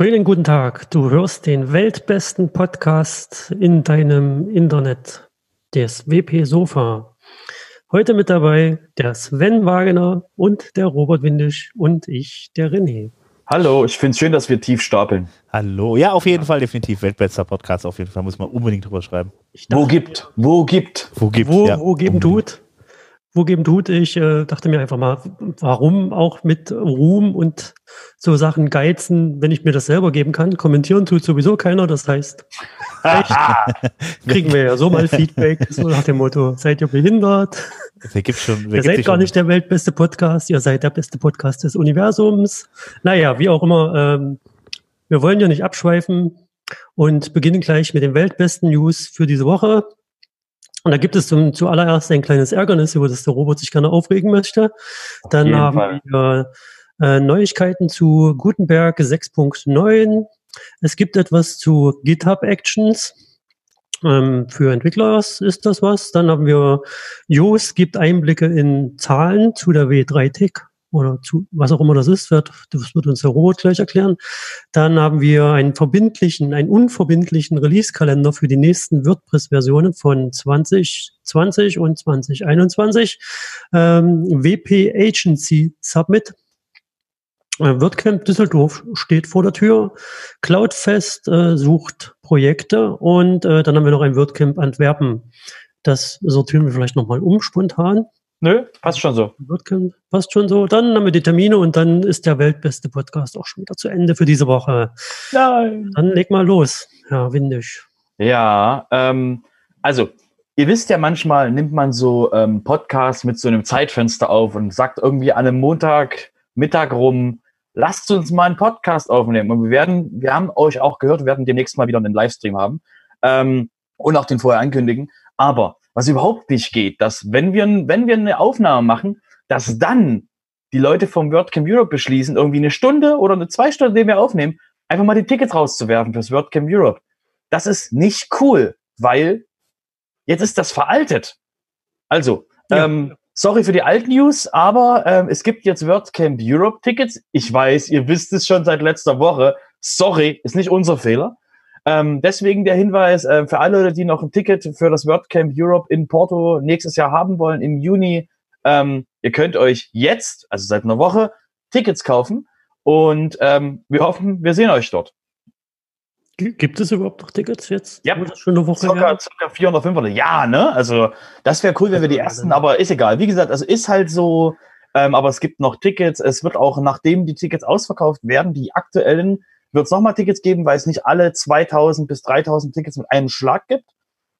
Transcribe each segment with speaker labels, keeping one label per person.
Speaker 1: Schönen guten Tag. Du hörst den weltbesten Podcast in deinem Internet, das WP Sofa. Heute mit dabei der Sven Wagener und der Robert Windisch und ich, der René.
Speaker 2: Hallo, ich finde es schön, dass wir tief stapeln.
Speaker 3: Hallo, ja, auf jeden Fall definitiv weltbester Podcast. Auf jeden Fall muss man unbedingt drüber schreiben.
Speaker 2: Dachte, wo gibt, wo gibt,
Speaker 1: wo gibt, wo, ja, wo geben tut wo geben tut. Ich äh, dachte mir einfach mal, warum auch mit Ruhm und so Sachen geizen, wenn ich mir das selber geben kann. Kommentieren tut sowieso keiner. Das heißt, kriegen wir ja so mal Feedback, so nach dem Motto, seid ihr behindert?
Speaker 3: Wer gibt schon,
Speaker 1: wer ihr seid gar schon? nicht der weltbeste Podcast, ihr seid der beste Podcast des Universums. Naja, wie auch immer, ähm, wir wollen ja nicht abschweifen und beginnen gleich mit den weltbesten News für diese Woche. Und da gibt es zum, zuallererst ein kleines Ärgernis, über das der Robot sich gerne aufregen möchte. Dann haben Fall. wir äh, Neuigkeiten zu Gutenberg 6.9. Es gibt etwas zu GitHub Actions. Ähm, für Entwickler ist das was. Dann haben wir Yoast gibt Einblicke in Zahlen zu der W3-Tick oder zu, was auch immer das ist, wird, das wird uns der Robot gleich erklären. Dann haben wir einen verbindlichen, einen unverbindlichen Release-Kalender für die nächsten WordPress-Versionen von 2020 und 2021. Ähm, WP Agency Submit. Äh, WordCamp Düsseldorf steht vor der Tür. Cloudfest äh, sucht Projekte und äh, dann haben wir noch ein WordCamp Antwerpen. Das sortieren wir vielleicht nochmal um spontan.
Speaker 2: Nö, passt schon so.
Speaker 1: Passt schon so. Dann haben wir die Termine und dann ist der weltbeste Podcast auch schon wieder zu Ende für diese Woche. Nein. Dann leg mal los, Herr Windisch.
Speaker 2: Ja, ähm, also ihr wisst ja, manchmal nimmt man so ähm, Podcasts mit so einem Zeitfenster auf und sagt irgendwie an einem Montag, Mittag rum, lasst uns mal einen Podcast aufnehmen. Und wir werden, wir haben euch auch gehört, wir werden demnächst mal wieder einen Livestream haben ähm, und auch den vorher ankündigen. Aber was überhaupt nicht geht, dass wenn wir, wenn wir eine Aufnahme machen, dass dann die Leute vom WordCamp Europe beschließen, irgendwie eine Stunde oder eine zwei Stunden, die wir aufnehmen, einfach mal die Tickets rauszuwerfen fürs WordCamp Europe. Das ist nicht cool, weil jetzt ist das veraltet. Also, ja. ähm, sorry für die alten News, aber ähm, es gibt jetzt WordCamp Europe Tickets. Ich weiß, ihr wisst es schon seit letzter Woche. Sorry, ist nicht unser Fehler. Ähm, deswegen der Hinweis äh, für alle, die noch ein Ticket für das WordCamp Europe in Porto nächstes Jahr haben wollen, im Juni. Ähm, ihr könnt euch jetzt, also seit einer Woche, Tickets kaufen und ähm, wir hoffen, wir sehen euch dort.
Speaker 1: Gibt es überhaupt noch Tickets jetzt?
Speaker 2: Ja, schon eine Woche circa, circa 400, 500. Ja, ne? Also das wäre cool, wenn wir die ersten, aber ist egal. Wie gesagt, also ist halt so, ähm, aber es gibt noch Tickets. Es wird auch, nachdem die Tickets ausverkauft werden, die aktuellen wird es nochmal Tickets geben, weil es nicht alle 2000 bis 3000 Tickets mit einem Schlag gibt,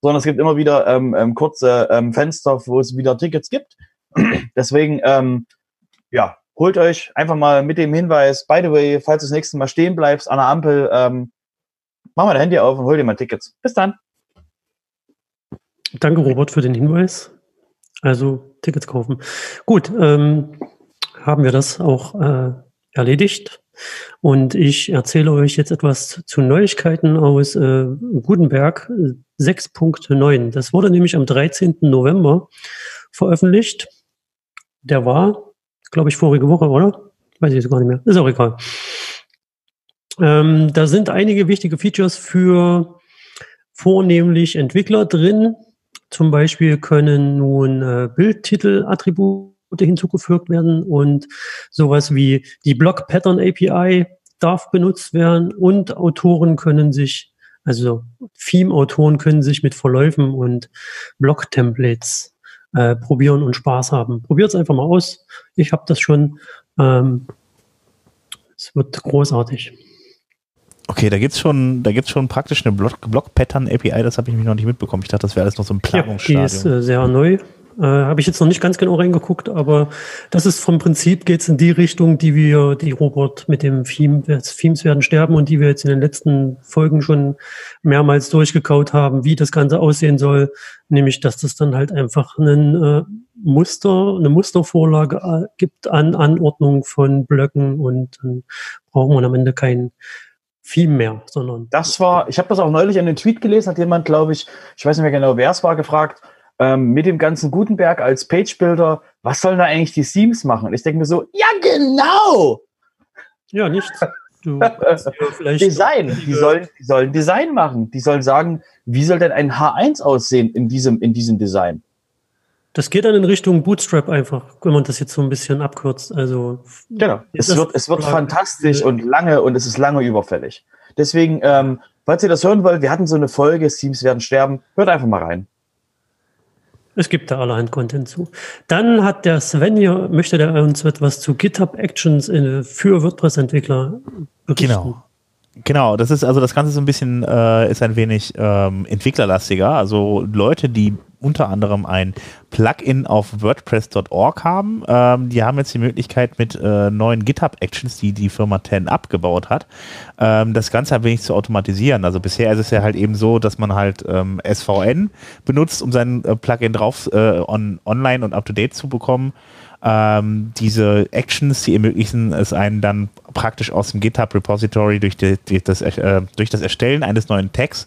Speaker 2: sondern es gibt immer wieder ähm, ähm, kurze ähm, Fenster, wo es wieder Tickets gibt. Deswegen, ähm, ja, holt euch einfach mal mit dem Hinweis, by the way, falls du das nächste Mal stehen bleibst an der Ampel, ähm, mach mal dein Handy auf und hol dir mal Tickets. Bis dann.
Speaker 1: Danke, Robert, für den Hinweis. Also Tickets kaufen. Gut, ähm, haben wir das auch äh, erledigt. Und ich erzähle euch jetzt etwas zu Neuigkeiten aus äh, Gutenberg 6.9. Das wurde nämlich am 13. November veröffentlicht. Der war, glaube ich, vorige Woche, oder? Weiß ich jetzt gar nicht mehr. Ist auch egal. Ähm, da sind einige wichtige Features für vornehmlich Entwickler drin. Zum Beispiel können nun äh, Bildtitel-Attribute hinzugefügt werden und sowas wie die Block Pattern API darf benutzt werden und Autoren können sich, also Theme-Autoren können sich mit Verläufen und Block-Templates äh, probieren und Spaß haben. Probiert es einfach mal aus. Ich habe das schon. Ähm, es wird großartig.
Speaker 3: Okay, da gibt's schon, da gibt's schon praktisch eine Block-Pattern-API, das habe ich mich noch nicht mitbekommen. Ich dachte, das wäre alles noch so ein Planungsstadium.
Speaker 1: Ja, die ist äh, sehr neu. Äh, Habe ich jetzt noch nicht ganz genau reingeguckt, aber das ist vom Prinzip geht's in die Richtung, die wir, die Robot mit dem Theme, Themes werden sterben und die wir jetzt in den letzten Folgen schon mehrmals durchgekaut haben, wie das Ganze aussehen soll. Nämlich, dass das dann halt einfach einen äh, Muster, eine Mustervorlage äh, gibt an Anordnung von Blöcken und dann braucht man am Ende kein Theme mehr, sondern.
Speaker 2: Das war, ich habe das auch neulich in den Tweet gelesen, hat jemand, glaube ich, ich weiß nicht mehr genau, wer es war, gefragt, ähm, mit dem ganzen Gutenberg als Page-Builder, was sollen da eigentlich die Themes machen? Und ich denke mir so, ja, genau!
Speaker 1: Ja, nichts.
Speaker 2: Du Design. Die sollen, die sollen Design machen. Die sollen sagen, wie soll denn ein H1 aussehen in diesem, in diesem Design?
Speaker 1: Das geht dann in Richtung Bootstrap einfach, wenn man das jetzt so ein bisschen abkürzt. Also
Speaker 2: genau. Es wird, es wird fantastisch und lange und es ist lange überfällig. Deswegen, ähm, falls ihr das hören wollt, wir hatten so eine Folge, Teams werden sterben, hört einfach mal rein.
Speaker 1: Es gibt da allerhand Content zu. Dann hat der Sven hier, möchte der uns etwas zu GitHub Actions in, für WordPress-Entwickler
Speaker 3: berichten. Genau. Genau, das ist also das Ganze so ein bisschen äh, ist ein wenig ähm, entwicklerlastiger. Also Leute, die unter anderem ein Plugin auf WordPress.org haben. Ähm, die haben jetzt die Möglichkeit mit äh, neuen GitHub-Actions, die die Firma 10 abgebaut hat, ähm, das Ganze ein wenig zu automatisieren. Also bisher ist es ja halt eben so, dass man halt ähm, SVN benutzt, um sein äh, Plugin drauf äh, on, online und up-to-date zu bekommen. Ähm, diese Actions, die ermöglichen es einen dann praktisch aus dem GitHub-Repository durch, die, äh, durch das Erstellen eines neuen Tags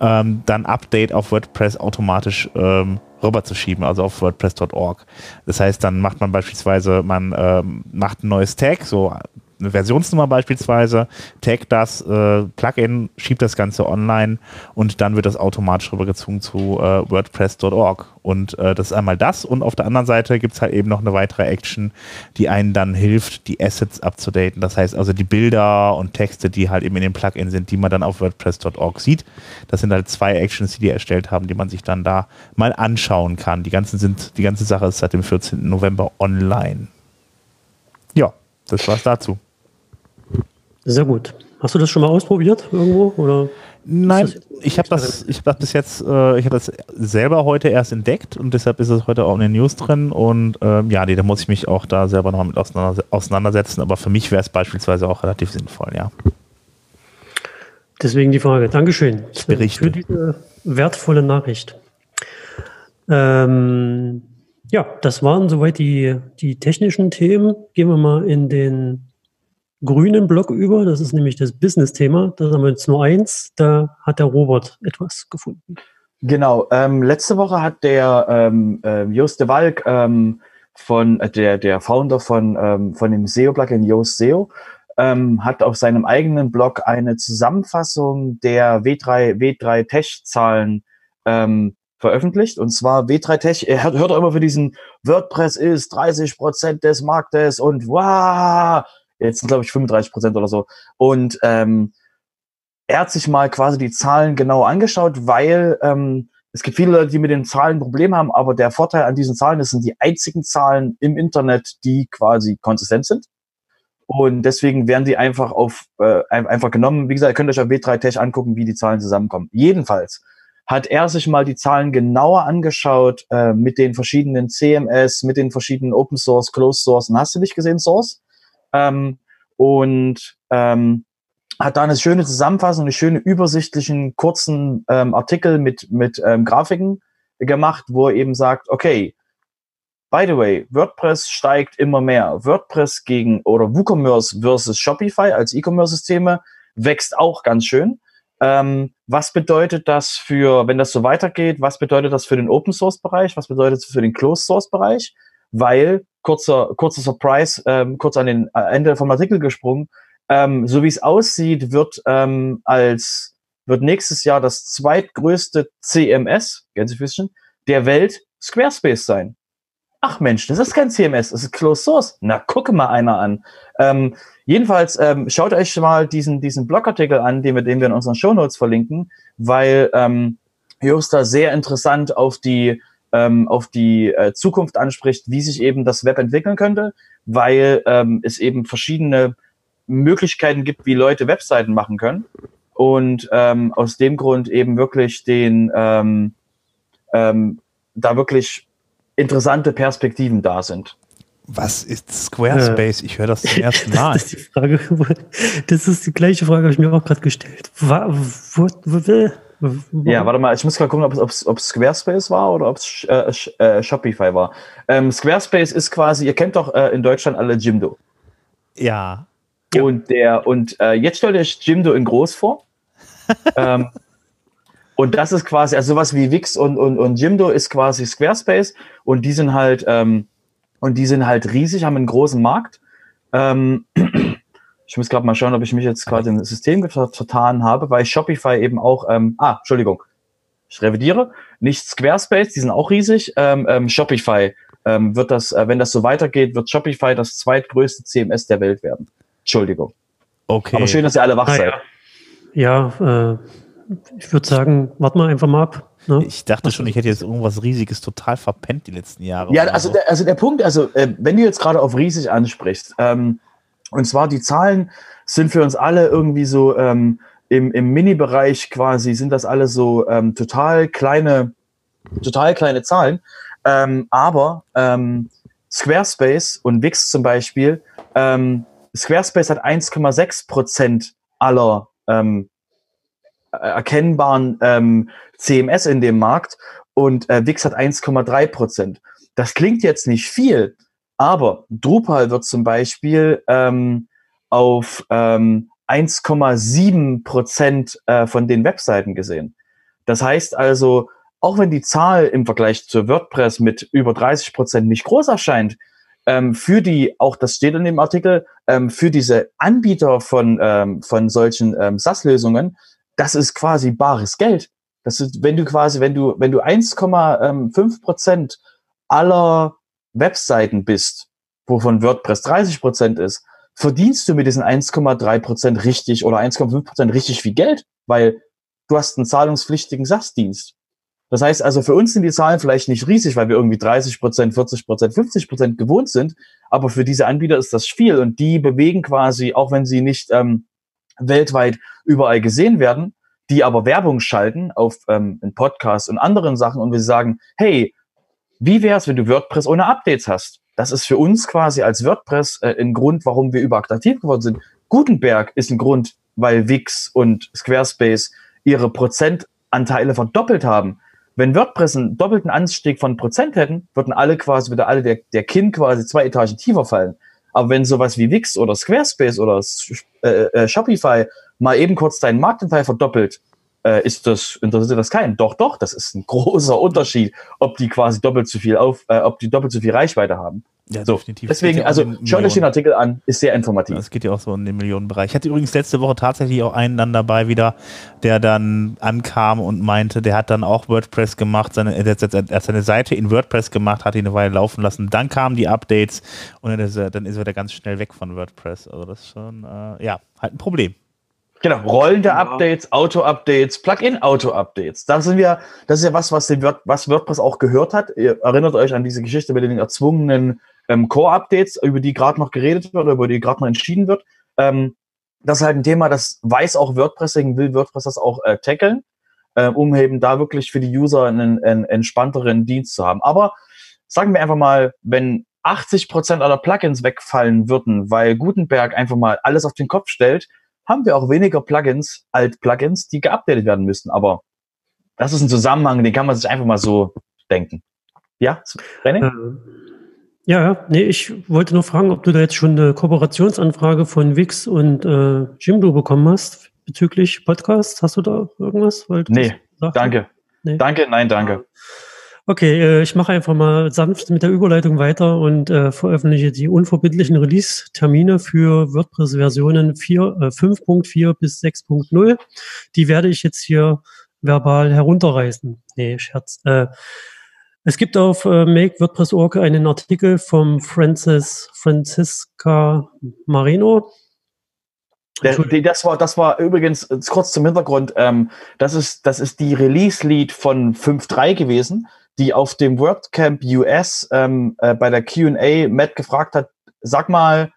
Speaker 3: ähm, dann Update auf WordPress automatisch ähm, rüberzuschieben, also auf WordPress.org. Das heißt, dann macht man beispielsweise, man ähm, macht ein neues Tag, so eine Versionsnummer beispielsweise, tag das äh, Plugin, schiebt das Ganze online und dann wird das automatisch rübergezogen zu äh, WordPress.org. Und äh, das ist einmal das und auf der anderen Seite gibt es halt eben noch eine weitere Action, die einen dann hilft, die Assets abzudaten. Das heißt also die Bilder und Texte, die halt eben in dem Plugin sind, die man dann auf WordPress.org sieht. Das sind halt zwei Actions, die die erstellt haben, die man sich dann da mal anschauen kann. Die ganzen sind, die ganze Sache ist seit dem 14. November online. Ja, das war's dazu.
Speaker 1: Sehr gut. Hast du das schon mal ausprobiert irgendwo? Oder
Speaker 3: Nein, ich habe das, ich hab das bis jetzt, äh, ich habe das selber heute erst entdeckt und deshalb ist es heute auch in den News drin und ähm, ja, nee, da muss ich mich auch da selber noch mit auseinandersetzen, aber für mich wäre es beispielsweise auch relativ sinnvoll, ja.
Speaker 1: Deswegen die Frage. Dankeschön
Speaker 3: Berichte.
Speaker 1: für diese wertvolle Nachricht. Ähm, ja, das waren soweit die, die technischen Themen. Gehen wir mal in den grünen Block über. Das ist nämlich das Business-Thema. Da haben wir jetzt nur eins. Da hat der Robert etwas gefunden.
Speaker 2: Genau. Ähm, letzte Woche hat der ähm, äh, Jost de Walk ähm, von äh, der der Founder von ähm, von dem SEO-Plugin Yoast SEO ähm, hat auf seinem eigenen Blog eine Zusammenfassung der W3 W3 Tech-Zahlen ähm, veröffentlicht. Und zwar W3 Tech, er hört, hört immer für diesen WordPress ist 30 Prozent des Marktes und wow, Jetzt sind, glaube ich, 35 Prozent oder so. Und ähm, er hat sich mal quasi die Zahlen genau angeschaut, weil ähm, es gibt viele Leute, die mit den Zahlen Probleme haben, aber der Vorteil an diesen Zahlen, das sind die einzigen Zahlen im Internet, die quasi konsistent sind. Und deswegen werden die einfach auf äh, einfach genommen. Wie gesagt, ihr könnt euch auf W3 Tech angucken, wie die Zahlen zusammenkommen. Jedenfalls hat er sich mal die Zahlen genauer angeschaut äh, mit den verschiedenen CMS, mit den verschiedenen Open Source, Closed Source und hast du nicht gesehen Source? Ähm, und ähm, hat da eine schöne Zusammenfassung, eine schöne übersichtlichen kurzen ähm, Artikel mit mit ähm, Grafiken gemacht, wo er eben sagt, okay, by the way, WordPress steigt immer mehr. WordPress gegen oder WooCommerce versus Shopify als E-Commerce-Systeme wächst auch ganz schön. Ähm, was bedeutet das für, wenn das so weitergeht, was bedeutet das für den Open Source Bereich? Was bedeutet das für den Closed Source Bereich? Weil kurzer, kurzer Surprise, ähm, kurz an den äh, Ende vom Artikel gesprungen. Ähm, so wie es aussieht, wird ähm, als wird nächstes Jahr das zweitgrößte CMS, Gänsefüßchen, der Welt Squarespace sein. Ach Mensch, das ist kein CMS, das ist Closed Source. Na, gucke mal einer an. Ähm, jedenfalls ähm, schaut euch mal diesen, diesen Blogartikel an, den wir, den wir in unseren Show Notes verlinken, weil ähm, Jost da sehr interessant auf die ähm, auf die äh, Zukunft anspricht, wie sich eben das Web entwickeln könnte, weil ähm, es eben verschiedene Möglichkeiten gibt, wie Leute Webseiten machen können. Und ähm, aus dem Grund eben wirklich den ähm, ähm, da wirklich interessante Perspektiven da sind.
Speaker 3: Was ist Squarespace? Ich höre das zum ersten Mal.
Speaker 1: das, ist die Frage, das ist die gleiche Frage, habe ich mir auch gerade gestellt. Wo, wo, wo,
Speaker 2: ja, warte mal, ich muss gerade gucken, ob es ob Squarespace war oder ob es äh, äh, Shopify war. Ähm, Squarespace ist quasi, ihr kennt doch äh, in Deutschland alle Jimdo.
Speaker 3: Ja.
Speaker 2: Und der, und äh, jetzt stellt euch Jimdo in groß vor. ähm, und das ist quasi, also sowas wie Wix und, und, und Jimdo ist quasi Squarespace und die sind halt, ähm, und die sind halt riesig, haben einen großen Markt. Ähm, Ich muss gerade mal schauen, ob ich mich jetzt quasi in das System vertan habe, weil Shopify eben auch, ähm, ah, Entschuldigung, ich revidiere, nicht Squarespace, die sind auch riesig, ähm, ähm, Shopify ähm, wird das, äh, wenn das so weitergeht, wird Shopify das zweitgrößte CMS der Welt werden. Entschuldigung.
Speaker 3: Okay.
Speaker 2: Aber schön, dass ihr alle wach
Speaker 1: Ah,
Speaker 2: seid.
Speaker 1: Ja, ja äh, ich würde sagen, warten wir einfach mal ab. Ne?
Speaker 3: Ich dachte schon, ich hätte jetzt irgendwas Riesiges total verpennt die letzten Jahre.
Speaker 2: Ja, also
Speaker 3: so.
Speaker 2: der, also der Punkt, also äh, wenn du jetzt gerade auf riesig ansprichst, ähm, und zwar die Zahlen sind für uns alle irgendwie so ähm, im, im Mini-Bereich quasi, sind das alle so ähm, total kleine, total kleine Zahlen. Ähm, aber ähm, Squarespace und Wix zum Beispiel, ähm, Squarespace hat 1,6 Prozent aller ähm, erkennbaren ähm, CMS in dem Markt und äh, Wix hat 1,3 Prozent. Das klingt jetzt nicht viel, aber Drupal wird zum Beispiel ähm, auf ähm, 1,7 Prozent äh, von den Webseiten gesehen. Das heißt also, auch wenn die Zahl im Vergleich zu WordPress mit über 30 Prozent nicht groß erscheint, ähm, für die, auch das steht in dem Artikel, ähm, für diese Anbieter von, ähm, von solchen ähm, SaaS-Lösungen, das ist quasi bares Geld. Das ist, wenn du quasi, wenn du, wenn du 1,5 Prozent aller Webseiten bist, wovon WordPress 30 Prozent ist, verdienst du mit diesen 1,3 Prozent richtig oder 1,5 Prozent richtig viel Geld, weil du hast einen zahlungspflichtigen SaaS-Dienst. Das heißt also, für uns sind die Zahlen vielleicht nicht riesig, weil wir irgendwie 30 Prozent, 40 Prozent, 50 Prozent gewohnt sind. Aber für diese Anbieter ist das viel und die bewegen quasi, auch wenn sie nicht ähm, weltweit überall gesehen werden, die aber Werbung schalten auf ähm, in Podcasts und anderen Sachen und wir sagen, hey, wie wär's, wenn du WordPress ohne Updates hast? Das ist für uns quasi als WordPress äh, ein Grund, warum wir überaktiv geworden sind. Gutenberg ist ein Grund, weil Wix und Squarespace ihre Prozentanteile verdoppelt haben. Wenn WordPress einen doppelten Anstieg von Prozent hätten, würden alle quasi, würde alle der, der Kinn quasi zwei Etagen tiefer fallen. Aber wenn sowas wie Wix oder Squarespace oder äh, äh, Shopify mal eben kurz deinen Marktanteil verdoppelt, äh, ist das, interessiert das keinen. Doch, doch, das ist ein großer Unterschied, ob die quasi doppelt so viel auf, äh, ob die doppelt so viel Reichweite haben.
Speaker 3: Ja,
Speaker 2: So,
Speaker 3: definitiv.
Speaker 2: deswegen,
Speaker 3: ja
Speaker 2: also schaut euch den. Artikel an, ist sehr informativ.
Speaker 3: Es geht ja auch so in den Millionenbereich. Ich hatte übrigens letzte Woche tatsächlich auch einen dann dabei wieder, der dann ankam und meinte, der hat dann auch WordPress gemacht, seine, er hat er hat seine Seite in WordPress gemacht, hat ihn eine Weile laufen lassen. Dann kamen die Updates und dann ist er, dann ist er wieder ganz schnell weg von WordPress. Also das ist schon, äh, ja, halt ein Problem.
Speaker 2: Genau, rollende
Speaker 1: Ja.
Speaker 2: Updates, Auto-Updates, Plugin-Auto-Updates. Das sind wir, das ist ja was, was, Word, was WordPress auch gehört hat. Ihr erinnert euch an diese Geschichte mit den erzwungenen ähm, Core-Updates, über die gerade noch geredet wird oder über die gerade noch entschieden wird. Ähm, das ist halt ein Thema, das weiß auch WordPress, deswegen will WordPress das auch äh, tackeln, äh, um eben da wirklich für die User einen, einen entspannteren Dienst zu haben. Aber sagen wir einfach mal, wenn 80% aller Plugins wegfallen würden, weil Gutenberg einfach mal alles auf den Kopf stellt, haben wir auch weniger Plugins, Alt-Plugins, die geupdatet werden müssen. Aber das ist ein Zusammenhang, den kann man sich einfach mal so denken. Ja, René?
Speaker 1: Äh, ja, ja, nee, ich wollte nur fragen, ob du da jetzt schon eine Kooperationsanfrage von Wix und äh, Jimdo bekommen hast bezüglich Podcasts. Hast du da irgendwas? Weil
Speaker 2: Nee? Danke.
Speaker 1: Nee.
Speaker 2: Danke, nein, danke.
Speaker 1: Okay, äh, ich mache einfach mal sanft mit der Überleitung weiter und äh, veröffentliche die unverbindlichen Release-Termine für WordPress-Versionen 4, äh, 5.4 bis 6.0. Die werde ich jetzt hier verbal herunterreißen. Nee, Scherz. Äh, es gibt auf äh, make.wordpress.org einen Artikel vom Francis Francisca Marino.
Speaker 2: Das war, das war übrigens kurz zum Hintergrund. Ähm, das ist, das ist die Release-Lead von 5.3 gewesen, die auf dem WordCamp US ähm, äh, bei der Q&A Matt gefragt hat, sag mal,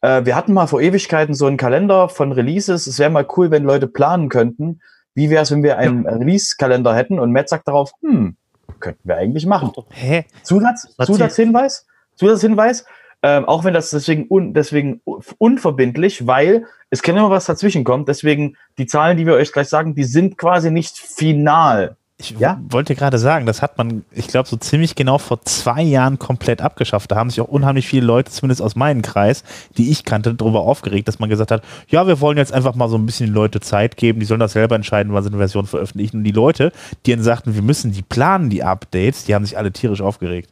Speaker 2: äh, wir hatten mal vor Ewigkeiten so einen Kalender von Releases. Es wäre mal cool, wenn Leute planen könnten. Wie wäre es, wenn wir einen Release-Kalender hätten? Und Matt sagt darauf, hm, könnten wir eigentlich machen.
Speaker 3: Hä?
Speaker 2: Zusatz, Zusatzhinweis, Zusatzhinweis, ähm, auch wenn das deswegen, un, deswegen unverbindlich, weil es kann immer was dazwischen kommt. Deswegen die Zahlen, die wir euch gleich sagen, die sind quasi nicht final.
Speaker 3: Ich
Speaker 2: Ja?
Speaker 3: wollte gerade sagen, das hat man, ich glaube, so ziemlich genau vor zwei Jahren komplett abgeschafft. Da haben sich auch unheimlich viele Leute, zumindest aus meinem Kreis, die ich kannte, darüber aufgeregt, dass man gesagt hat, ja, wir wollen jetzt einfach mal so ein bisschen den Leute Zeit geben, die sollen das selber entscheiden, wann sie eine Version veröffentlichen. Und die Leute, die dann sagten, wir müssen die planen, die Updates, die haben sich alle tierisch aufgeregt.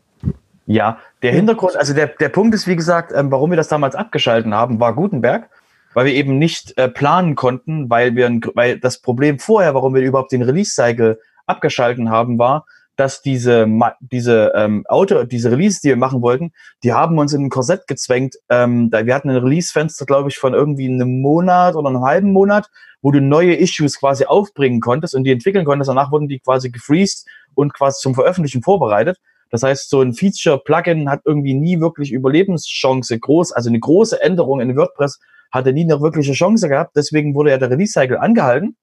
Speaker 2: Ja, der Hintergrund, also der, der Punkt ist, wie gesagt, ähm, warum wir das damals abgeschalten haben, war Gutenberg. weil wir eben nicht äh, planen konnten, weil wir, weil das Problem vorher, warum wir überhaupt den Release-Cycle abgeschalten haben, war, dass diese, diese ähm, Auto, diese Release, die wir machen wollten, die haben uns in ein Korsett gezwängt. Ähm, da, wir hatten ein Release-Fenster, glaube ich, von irgendwie einem Monat oder einem halben Monat, wo du neue Issues quasi aufbringen konntest und die entwickeln konntest. Danach wurden die quasi gefreezed und quasi zum Veröffentlichen vorbereitet. Das heißt, so ein Feature-Plugin hat irgendwie nie wirklich Überlebenschance groß, also eine große Änderung in WordPress hatte nie eine wirkliche Chance gehabt. Deswegen wurde ja der Release-Cycle angehalten.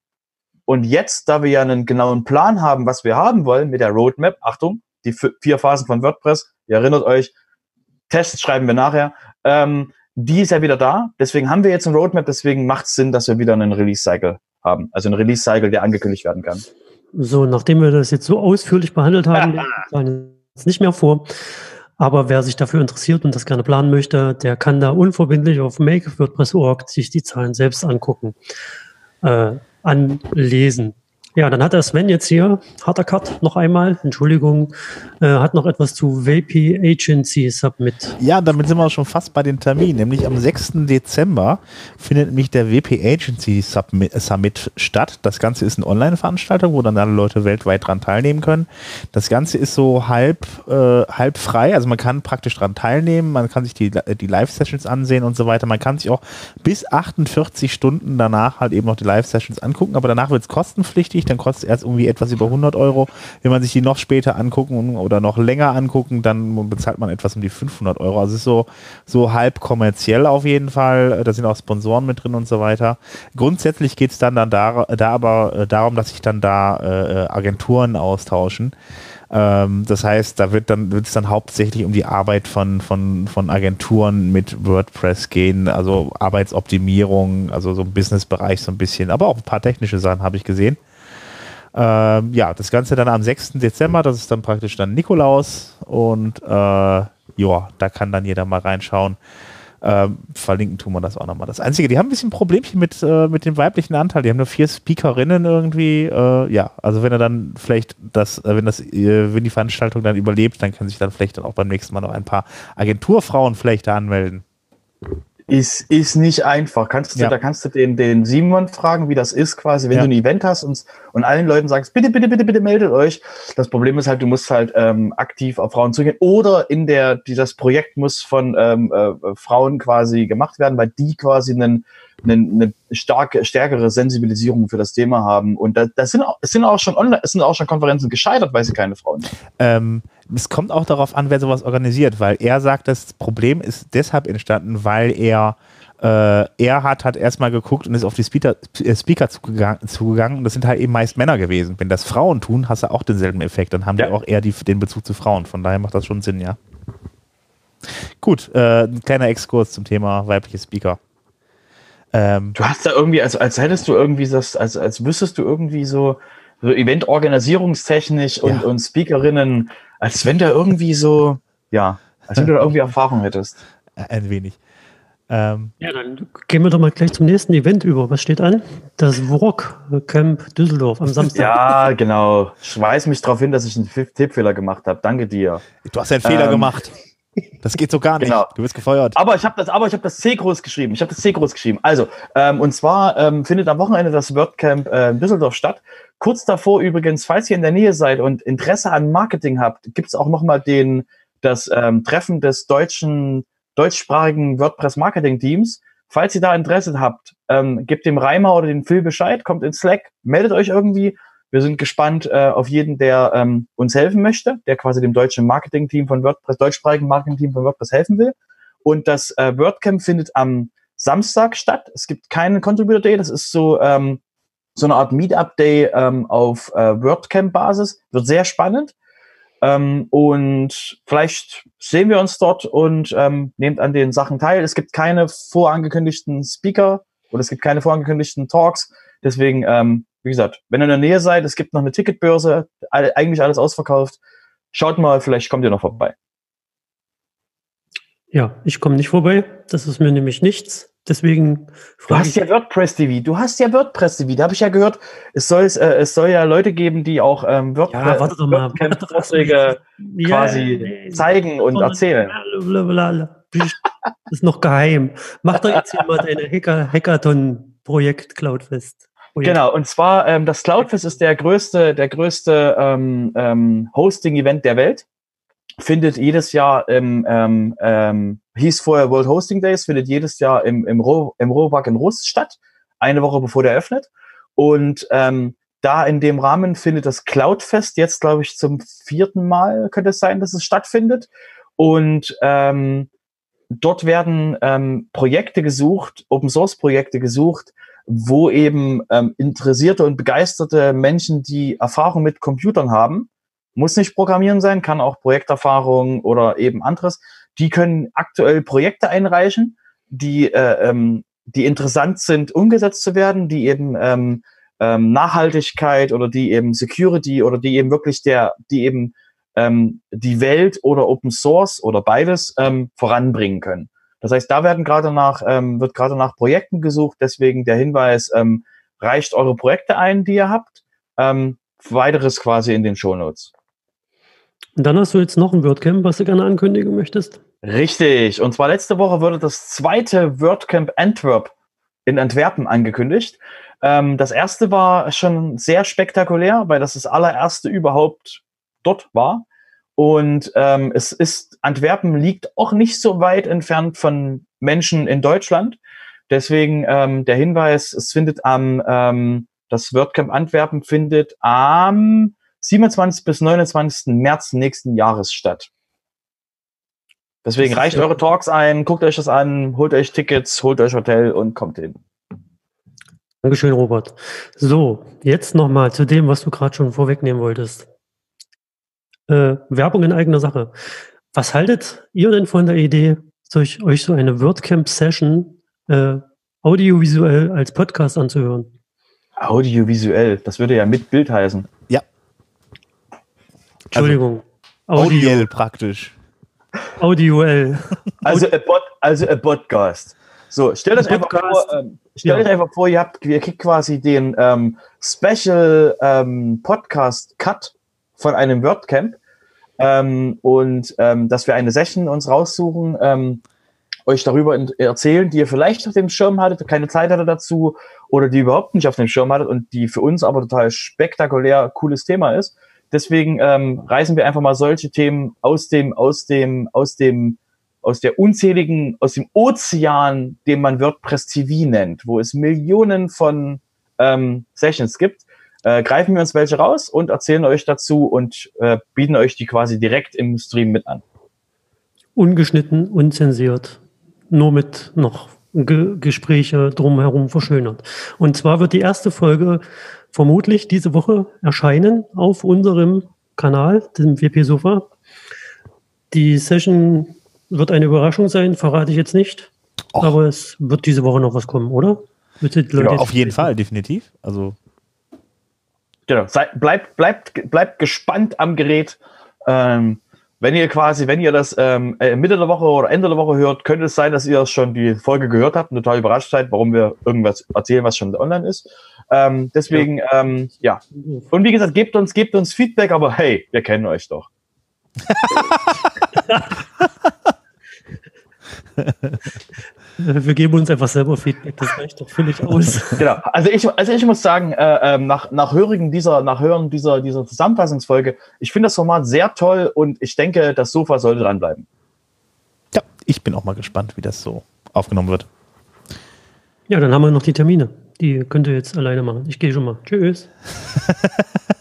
Speaker 2: Und jetzt, da wir ja einen genauen Plan haben, was wir haben wollen mit der Roadmap, Achtung, die vier Phasen von WordPress, ihr erinnert euch, Tests schreiben wir nachher, ähm, die ist ja wieder da. Deswegen haben wir jetzt ein Roadmap, deswegen macht es Sinn, dass wir wieder einen Release-Cycle haben. Also einen Release-Cycle, der angekündigt werden kann.
Speaker 1: So, nachdem wir das jetzt so ausführlich behandelt haben, jetzt nicht mehr vor. Aber wer sich dafür interessiert und das gerne planen möchte, der kann da unverbindlich auf make.wordpress.org sich die Zahlen selbst angucken. Äh, anlesen. Ja, dann hat der Sven jetzt hier, harter Cut, noch einmal, Entschuldigung, äh, hat noch etwas zu VP Agency Submit.
Speaker 3: Ja, damit sind wir schon fast bei den Terminen, nämlich am 6. Dezember findet nämlich der VP Agency Submit, Summit statt. Das Ganze ist eine Online-Veranstaltung, wo dann alle Leute weltweit dran teilnehmen können. Das Ganze ist so halb, äh, halb frei, also man kann praktisch dran teilnehmen, man kann sich die, die Live-Sessions ansehen und so weiter. Man kann sich auch bis 48 Stunden danach halt eben noch die Live-Sessions angucken, aber danach wird es kostenpflichtig günstig, dann kostet es erst irgendwie etwas über 100 Euro. Wenn man sich die noch später angucken oder noch länger angucken, dann bezahlt man etwas um die 500 Euro. Also es ist so, so halb kommerziell auf jeden Fall. Da sind auch Sponsoren mit drin und so weiter. Grundsätzlich geht es dann, dann da, da aber äh, darum, dass sich dann da äh, Agenturen austauschen ähm, das heißt, da wird dann wird es dann hauptsächlich um die Arbeit von, von, von Agenturen mit WordPress gehen, also Arbeitsoptimierung, also so im Businessbereich so ein bisschen, aber auch ein paar technische Sachen habe ich gesehen. Ähm, ja, das Ganze dann am 6. Dezember, das ist dann praktisch dann Nikolaus und äh, ja, da kann dann jeder mal reinschauen. Ähm, verlinken tun wir das auch nochmal. Das Einzige, die haben ein bisschen Problemchen mit, äh, mit dem weiblichen Anteil. Die haben nur vier Speakerinnen irgendwie. Äh, ja, also wenn er dann vielleicht das, äh, wenn das, äh, wenn die Veranstaltung dann überlebt, dann können sich dann vielleicht dann auch beim nächsten Mal noch ein paar Agenturfrauen vielleicht da anmelden.
Speaker 2: Ist, ist nicht einfach. Kannst du, ja. Da kannst du den, den Simon fragen, wie das ist, quasi, wenn ja. du ein Event hast und, und allen Leuten sagst, bitte, bitte, bitte, bitte meldet euch. Das Problem ist halt, du musst halt ähm, aktiv auf Frauen zugehen. Oder in der, die, das Projekt muss von ähm, äh, Frauen quasi gemacht werden, weil die quasi einen, einen, eine starke, stärkere Sensibilisierung für das Thema haben. Und da, das sind, auch, es sind auch schon online, es sind auch schon Konferenzen gescheitert, weil sie keine Frauen haben.
Speaker 3: Ähm, es kommt auch darauf an, wer sowas organisiert, weil er sagt, das Problem ist deshalb entstanden, weil er äh, er hat, hat erstmal geguckt und ist auf die Speaker, äh, Speaker zugegangen, zugegangen und das sind halt eben meist Männer gewesen. Wenn das Frauen tun, hast du auch denselben Effekt. Dann haben ja. die auch eher die, den Bezug zu Frauen. Von daher macht das schon Sinn, ja. Gut, äh, ein kleiner Exkurs zum Thema weibliche Speaker.
Speaker 2: Ähm, du hast da irgendwie, also als hättest du irgendwie das, als, als wüsstest du irgendwie so, so Event-organisierungstechnisch und, ja. und Speakerinnen, als wenn da irgendwie so, ja, als wenn du da irgendwie Erfahrung hättest.
Speaker 3: Ein wenig.
Speaker 1: Ähm, ja, dann gehen wir doch mal gleich zum nächsten Event über. Was steht an? Das Wrock Camp Düsseldorf am Samstag.
Speaker 2: Ja, genau. Ich weiß mich darauf hin, dass ich einen Tippfehler gemacht habe. Danke dir.
Speaker 3: Du hast einen Fehler ähm, gemacht. Das geht so gar nicht. Genau.
Speaker 2: Du wirst gefeuert. Aber ich habe das, aber ich habe das C groß geschrieben. Ich habe das C groß geschrieben. Also, ähm, und zwar ähm, findet am Wochenende das WordCamp äh, Düsseldorf statt. Kurz davor übrigens, falls ihr in der Nähe seid und Interesse an Marketing habt, gibt es auch nochmal den das ähm, Treffen des deutschen deutschsprachigen WordPress Marketing Teams. Falls ihr da Interesse habt, ähm, gebt dem Reimer oder den Phil Bescheid, kommt in Slack, meldet euch irgendwie wir sind gespannt äh, auf jeden, der ähm, uns helfen möchte, der quasi dem deutschen Marketing-Team von WordPress, deutschsprachigen Marketing-Team von WordPress helfen will. Und das äh, WordCamp findet am Samstag statt. Es gibt keinen Contributor Day, das ist so ähm, so eine Art Meetup Day ähm, auf äh, WordCamp Basis. Wird sehr spannend. Ähm, und vielleicht sehen wir uns dort und ähm, nehmt an den Sachen teil. Es gibt keine vorangekündigten Speaker oder es gibt keine vorangekündigten Talks. Deswegen ähm, wie gesagt, wenn ihr in der Nähe seid, es gibt noch eine Ticketbörse, eigentlich alles ausverkauft. Schaut mal, vielleicht kommt ihr noch vorbei.
Speaker 1: Ja, ich komme nicht vorbei. Das ist mir nämlich nichts. Deswegen.
Speaker 2: Du hast ja WordPress TV. Du hast ja WordPress TV. Da habe ich ja gehört, es soll, äh, es soll ja Leute geben, die auch ähm, WordPress ja, warte doch mal. Vorträge quasi ja, zeigen und erzählen.
Speaker 1: ist noch geheim. Mach doch jetzt hier mal deine Hacker Hackathon-Projekt Cloudfest.
Speaker 2: Projekt. Genau, und zwar ähm, das Cloudfest ist der größte, der größte ähm, ähm, Hosting-Event der Welt. Findet jedes Jahr im, ähm, ähm, hieß vorher World Hosting Days, findet jedes Jahr im, im, Ro im Rohrbach in Russ statt, eine Woche bevor der öffnet. Und ähm, da in dem Rahmen findet das Cloudfest jetzt, glaube ich, zum vierten Mal könnte es sein, dass es stattfindet. Und ähm, dort werden ähm, Projekte gesucht, Open Source Projekte gesucht, wo eben ähm, interessierte und begeisterte Menschen, die Erfahrung mit Computern haben, muss nicht Programmieren sein, kann auch Projekterfahrung oder eben anderes, die können aktuell Projekte einreichen, die, äh, ähm, die interessant sind, umgesetzt zu werden, die eben ähm, ähm, Nachhaltigkeit oder die eben Security oder die eben wirklich der, die eben ähm, die Welt oder Open Source oder beides ähm, voranbringen können. Das heißt, da werden gerade nach, ähm, wird gerade nach Projekten gesucht. Deswegen der Hinweis, ähm, reicht eure Projekte ein, die ihr habt. Ähm, weiteres quasi in den Shownotes.
Speaker 1: Und dann hast du jetzt noch ein WordCamp, was du gerne ankündigen möchtest.
Speaker 2: Richtig. Und zwar letzte Woche wurde das zweite WordCamp Antwerp in Antwerpen angekündigt. Ähm, das erste war schon sehr spektakulär, weil das das allererste überhaupt dort war. Und ähm, es ist, Antwerpen liegt auch nicht so weit entfernt von Menschen in Deutschland. Deswegen ähm, der Hinweis, es findet am, ähm, das WordCamp Antwerpen findet am 27. bis 29. März nächsten Jahres statt. Deswegen reicht eure Talks ein, guckt euch das an, holt euch Tickets, holt euch Hotel und kommt hin.
Speaker 1: Dankeschön, Robert. So, jetzt nochmal zu dem, was du gerade schon vorwegnehmen wolltest. Äh, Werbung in eigener Sache. Was haltet ihr denn von der Idee, durch euch so eine WordCamp-Session äh, audiovisuell als Podcast anzuhören?
Speaker 2: Audiovisuell, das würde ja mit Bild heißen.
Speaker 3: Ja.
Speaker 1: Entschuldigung.
Speaker 3: Also, Audio praktisch.
Speaker 1: Audioell.
Speaker 2: Also a, Pod, also a Podcast. So, stellt euch einfach vor, ähm, stellt ja. einfach vor, ihr habt, ihr kriegt quasi den ähm, Special ähm, Podcast Cut von einem WordCamp ähm, und ähm, dass wir eine Session uns raussuchen, ähm, euch darüber erzählen, die ihr vielleicht auf dem Schirm hattet, keine Zeit hatte dazu oder die überhaupt nicht auf dem Schirm hattet und die für uns aber total spektakulär cooles Thema ist. Deswegen ähm, reißen wir einfach mal solche Themen aus dem, aus dem, aus dem aus der unzähligen, aus dem Ozean, den man WordPress TV nennt, wo es Millionen von ähm, Sessions gibt, äh, greifen wir uns welche raus und erzählen euch dazu und äh, bieten euch die quasi direkt im Stream mit an.
Speaker 1: Ungeschnitten, unzensiert, nur mit noch Ge Gespräche drumherum verschönert. Und zwar wird die erste Folge vermutlich diese Woche erscheinen auf unserem Kanal, dem WP Sofa. Die Session wird eine Überraschung sein, verrate ich jetzt nicht. Och. Aber es wird diese Woche noch was kommen, oder?
Speaker 3: Ja, auf jeden Fall, definitiv. Also.
Speaker 2: Genau. Seid, bleibt, bleibt, bleibt gespannt am Gerät. Ähm, wenn ihr quasi, wenn ihr das ähm, äh, Mitte der Woche oder Ende der Woche hört, könnte es sein, dass ihr schon die Folge gehört habt und total überrascht seid, warum wir irgendwas erzählen, was schon online ist. Ähm, deswegen, ja. Ähm, ja. Und wie gesagt, gebt uns, gebt uns Feedback, aber hey, wir kennen euch doch.
Speaker 1: Wir geben uns einfach selber Feedback, das reicht doch völlig aus.
Speaker 2: Genau. Also ich, also ich muss sagen, äh, ähm, nach, nach Hören dieser, nach Hören dieser, dieser Zusammenfassungsfolge, ich finde das Format sehr toll und ich denke, das Sofa sollte dranbleiben.
Speaker 3: Ja, ich bin auch mal gespannt, wie das so aufgenommen wird.
Speaker 1: Ja, dann haben wir noch die Termine. Die könnt ihr jetzt alleine machen. Ich gehe schon mal. Tschüss.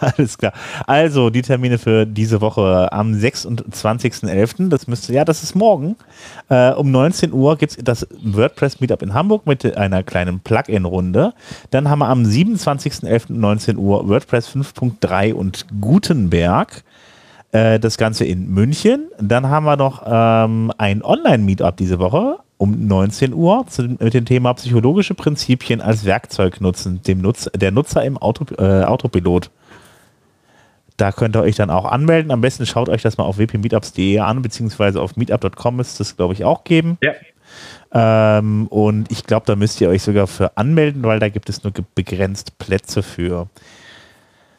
Speaker 3: Alles klar. Also, die Termine für diese Woche am 26.11. Das müsste, ja, das ist morgen. Äh, um 19 Uhr gibt es das WordPress Meetup in Hamburg mit einer kleinen Plugin-Runde. Dann haben wir am 27.11. 19 Uhr WordPress 5.3 und Gutenberg. Äh, das Ganze in München. Dann haben wir noch ähm, ein Online-Meetup diese Woche um 19 Uhr zu, mit dem Thema psychologische Prinzipien als Werkzeug nutzen, dem Nutz, der Nutzer im Auto, äh, Autopilot. Da könnt ihr euch dann auch anmelden. Am besten schaut euch das mal auf wpmeetups.de an, beziehungsweise auf meetup.com müsste es, glaube ich, auch geben. Ja. Ähm, und ich glaube, da müsst ihr euch sogar für anmelden, weil da gibt es nur begrenzt Plätze für.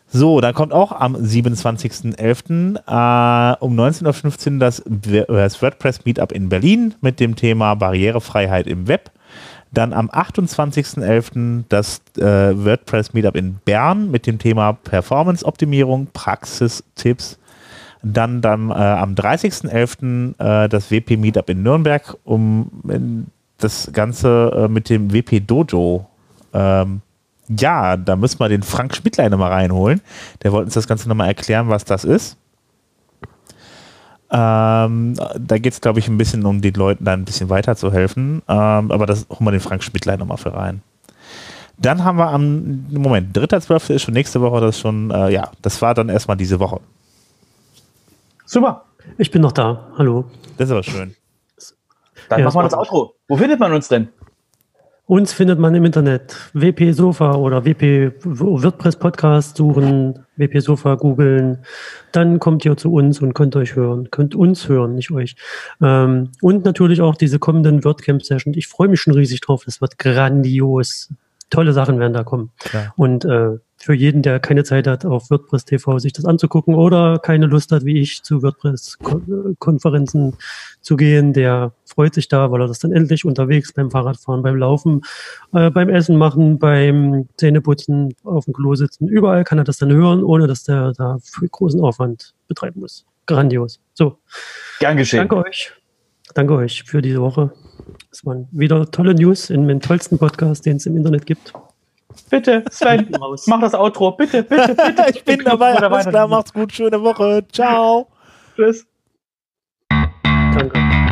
Speaker 3: So, dann kommt auch am 27.11. Äh, um 19.15 Uhr das, das WordPress Meetup in Berlin mit dem Thema Barrierefreiheit im Web. Dann am 28.11. das äh, WordPress Meetup in Bern mit dem Thema Performance-Optimierung, Praxistipps. Dann, dann äh, am 30.11. Äh, das WP Meetup in Nürnberg, um das Ganze äh, mit dem WP Dojo ähm, ja, da müssen wir den Frank Schmidtlein mal reinholen. Der wollte uns das Ganze nochmal erklären, was das ist. Ähm, da geht es, glaube ich, ein bisschen um den Leuten da ein bisschen weiterzuhelfen. Ähm, aber das holen wir den Frank Schmidtlein nochmal für rein. Dann haben wir am, Moment, 3.12. ist schon nächste Woche, das ist schon, äh, ja, das war dann erstmal diese Woche.
Speaker 1: Super. Ich bin noch da. Hallo.
Speaker 3: Das ist aber schön.
Speaker 2: Dann ja, machen wir das Outro. Wo findet man uns denn?
Speaker 1: Uns findet man im Internet WP Sofa oder WP WordPress Podcast suchen, WP Sofa googeln. Dann kommt ihr zu uns und könnt euch hören, könnt uns hören, nicht euch. Ähm, und natürlich auch diese kommenden WordCamp Sessions. Ich freue mich schon riesig drauf. Das wird grandios. Tolle Sachen werden da kommen. Klar. Und äh, für jeden, der keine Zeit hat, auf WordPress TV sich das anzugucken oder keine Lust hat, wie ich, zu WordPress-Konferenzen zu gehen, der freut sich da, weil er das dann endlich unterwegs beim Fahrradfahren, beim Laufen, äh, beim Essen machen, beim Zähneputzen, auf dem Klo sitzen, überall kann er das dann hören, ohne dass der da viel großen Aufwand betreiben muss. Grandios. So.
Speaker 2: Gern geschehen.
Speaker 1: Danke euch. Danke euch für diese Woche. Es waren wieder tolle News in dem tollsten Podcast, den es im Internet gibt.
Speaker 2: Bitte, Sven, mach das Outro. Bitte, bitte, bitte.
Speaker 3: ich bin dabei. Alles klar, macht's gut. Schöne Woche. Ciao.
Speaker 2: Tschüss.
Speaker 1: Danke.